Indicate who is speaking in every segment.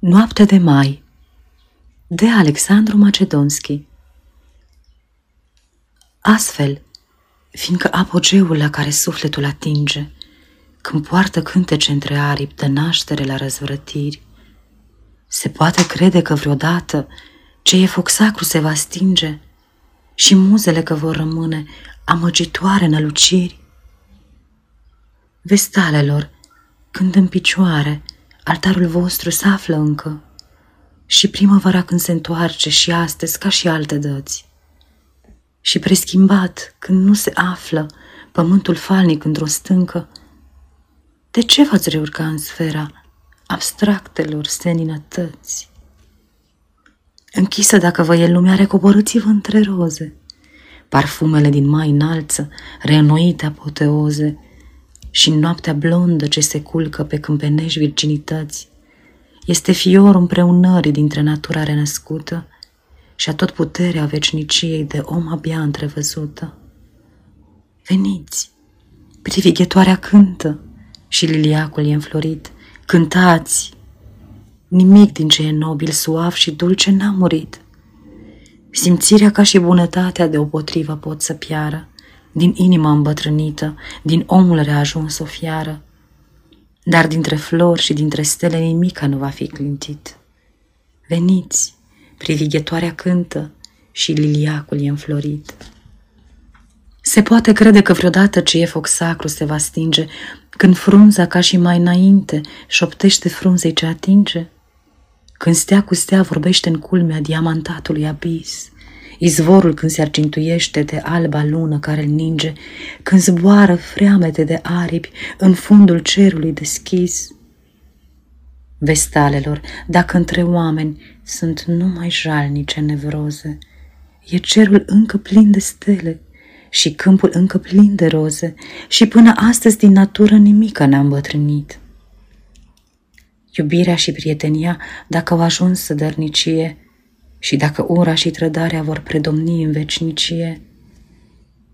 Speaker 1: Noapte de mai de Alexandru Macedonski Astfel, fiindcă apogeul la care sufletul atinge, când poartă cântece între aripi de naștere la răzvrătiri, se poate crede că vreodată ce e foc sacru se va stinge și muzele că vor rămâne amăgitoare năluciri? Vestalelor, când în picioare altarul vostru se află încă și primăvara când se întoarce și astăzi ca și alte dăți. Și preschimbat când nu se află pământul falnic într-o stâncă, de ce v-ați reurca în sfera abstractelor seninătăți? Închisă dacă vă e lumea, recoborâți-vă între roze, parfumele din mai înalță, reînnoite apoteoze, și în noaptea blondă ce se culcă pe câmpenești virginități, este fior împreunării dintre natura renăscută și a tot puterea veciniciei de om abia întrevăzută. Veniți, privighetoarea cântă și liliacul e înflorit, cântați, nimic din ce e nobil, suav și dulce n-a murit. Simțirea ca și bunătatea deopotrivă pot să piară, din inima îmbătrânită, din omul reajuns o fiară, dar dintre flori și dintre stele nimica nu va fi clintit. Veniți, privighetoarea cântă și liliacul e înflorit. Se poate crede că vreodată ce e foc sacru se va stinge, când frunza ca și mai înainte șoptește frunzei ce atinge, când stea cu stea vorbește în culmea diamantatului abis, izvorul când se argintuiește de alba lună care îl ninge, când zboară freamete de aripi în fundul cerului deschis. Vestalelor, dacă între oameni sunt numai jalnice nevroze, e cerul încă plin de stele și câmpul încă plin de roze și până astăzi din natură nimica n-a îmbătrânit. Iubirea și prietenia, dacă au ajuns să dărnicie, și dacă ura și trădarea vor predomni în vecinicie,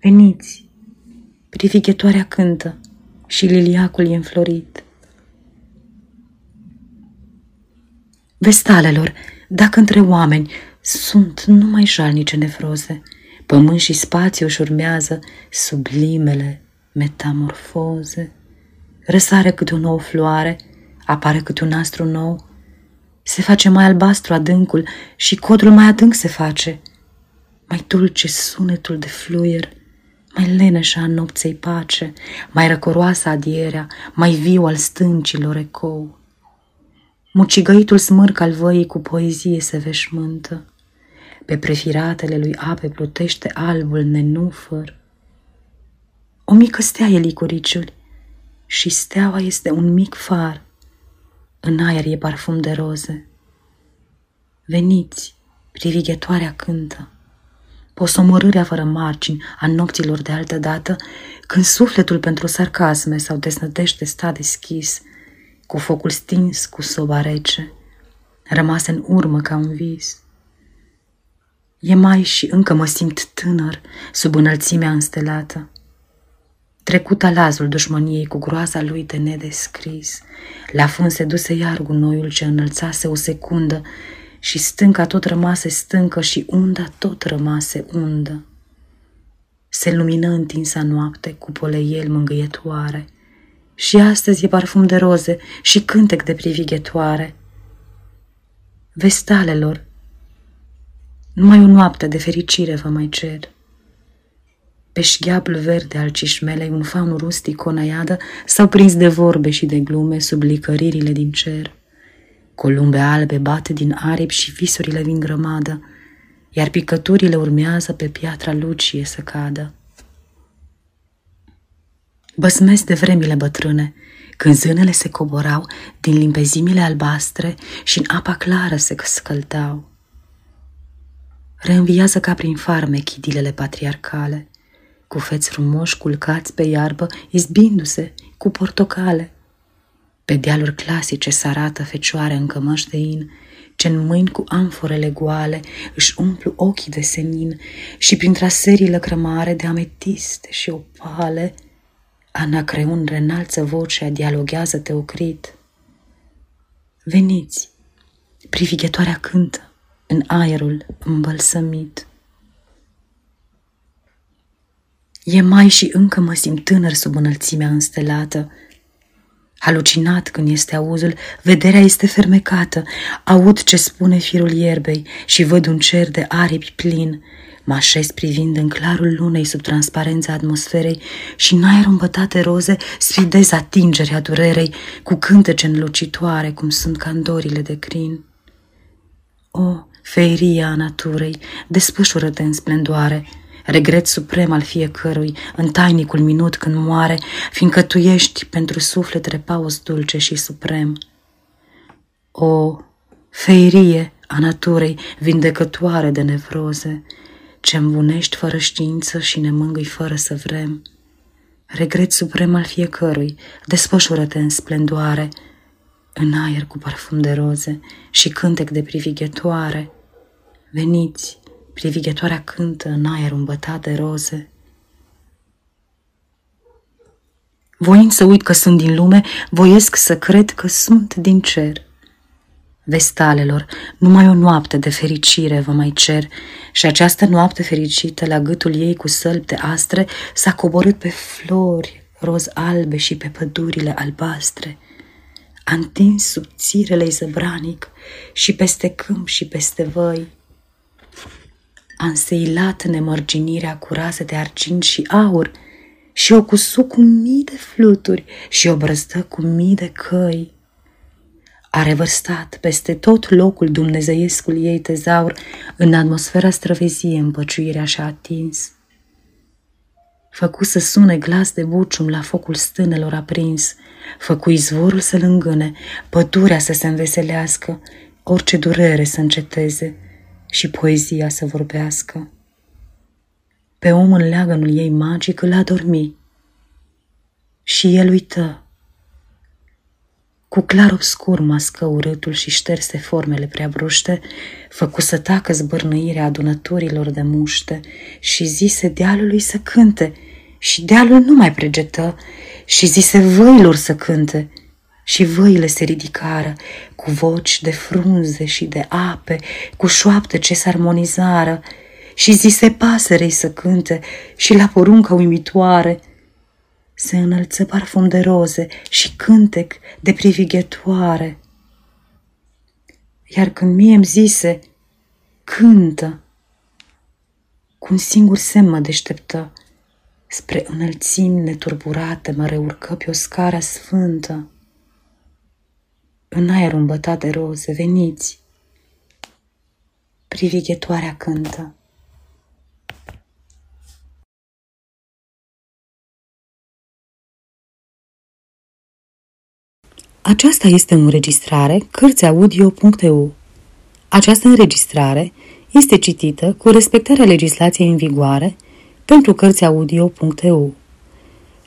Speaker 1: veniți, privighetoarea cântă și liliacul e înflorit. Vestalelor, dacă între oameni sunt numai jalnice nefroze, pământ și spațiu își urmează sublimele metamorfoze. Răsare câte o nouă floare, apare câte un astru nou, se face mai albastru adâncul și codrul mai adânc se face. Mai dulce sunetul de fluier, mai leneșa a nopței pace, mai răcoroasă adierea, mai viu al stâncilor ecou. Mucigăitul smârc al văii cu poezie se veșmântă. Pe prefiratele lui ape plutește albul nenufăr. O mică stea e licuriciul și steaua este un mic far – în aer e parfum de roze. Veniți, privighetoarea cântă. Posomorârea fără margini a nopților de altă dată, când sufletul pentru sarcasme sau desnădește sta deschis, cu focul stins cu soba rece, rămase în urmă ca un vis. E mai și încă mă simt tânăr sub înălțimea înstelată. Trecut alazul dușmăniei cu groaza lui de nedescris. La fund se duse iar gunoiul ce înălțase o secundă și stânca tot rămase stâncă și unda tot rămase undă. Se lumină întinsa noapte cu poleiel mângâietoare și astăzi e parfum de roze și cântec de privighetoare. Vestalelor, numai o noapte de fericire vă mai cer. Pe șgheablul verde al cișmelei, un faun rustic, o naiadă, s-au prins de vorbe și de glume sub licăririle din cer. Columbe albe bate din aripi și visurile vin grămadă, iar picăturile urmează pe piatra lucie să cadă. Băsmesc de vremile bătrâne, când zânele se coborau din limpezimile albastre și în apa clară se scăltau. Reînviază ca prin farme chidilele patriarcale, cu feți frumoși culcați pe iarbă, izbindu-se cu portocale. Pe dealuri clasice s-arată fecioare în cămăși de in, ce în mâini cu amforele goale își umplu ochii de senin și prin traserii lăcrămare de ametiste și opale, Anacreun renalță vocea, dialoghează teocrit. Veniți, Privighetoarea cântă în aerul îmbălsămit. E mai și încă mă simt tânăr sub înălțimea înstelată. Halucinat când este auzul, vederea este fermecată, aud ce spune firul ierbei și văd un cer de aripi plin. Mă așez privind în clarul lunei sub transparența atmosferei și în aer îmbătate roze sfidez atingerea durerei cu cântece înlucitoare cum sunt candorile de crin. O, feria a naturei, desfășură-te în splendoare, regret suprem al fiecărui, în tainicul minut când moare, fiindcă tu ești pentru suflet repaus dulce și suprem. O, feirie a naturei, vindecătoare de nevroze, ce îmbunești fără știință și ne mângâi fără să vrem. Regret suprem al fiecărui, desfășură-te în splendoare, în aer cu parfum de roze și cântec de privighetoare. Veniți, privighetoarea cântă în aer îmbătat de roze. Voind să uit că sunt din lume, voiesc să cred că sunt din cer. Vestalelor, numai o noapte de fericire vă mai cer și această noapte fericită la gâtul ei cu sălbi de astre s-a coborât pe flori roz albe și pe pădurile albastre. A întins subțirele zăbranic și peste câmp și peste văi. A înseilat nemărginirea cu raze de argint și aur și o cusu cu mii de fluturi și o brăzdă cu mii de căi. A revărstat peste tot locul dumnezeiescul ei tezaur, în atmosfera străvezie împăciuirea și-a atins. Făcu să sune glas de bucium la focul stânelor aprins, făcu izvorul să-l îngâne, pădurea să se înveselească, orice durere să înceteze și poezia să vorbească. Pe om în leagănul ei magic îl adormi și el uită cu clar obscur mască urâtul și șterse formele prea bruște, făcu să tacă zbârnăirea adunătorilor de muște și zise dealului să cânte și dealul nu mai pregetă și zise văilor să cânte și văile se ridicară cu voci de frunze și de ape, cu șoapte ce s-armonizară și zise pasărei să cânte și la porunca uimitoare – se înălță parfum de roze și cântec de privighetoare. Iar când mie îmi zise, cântă, cu un singur semn mă deșteptă, spre înălțimi neturburate mă reurcă pe o scară sfântă. În aer îmbătat de roze, veniți, privighetoarea cântă. Aceasta este o înregistrare Cărțiaudio.eu. Această înregistrare este citită cu respectarea legislației în vigoare pentru Cărțiaudio.eu.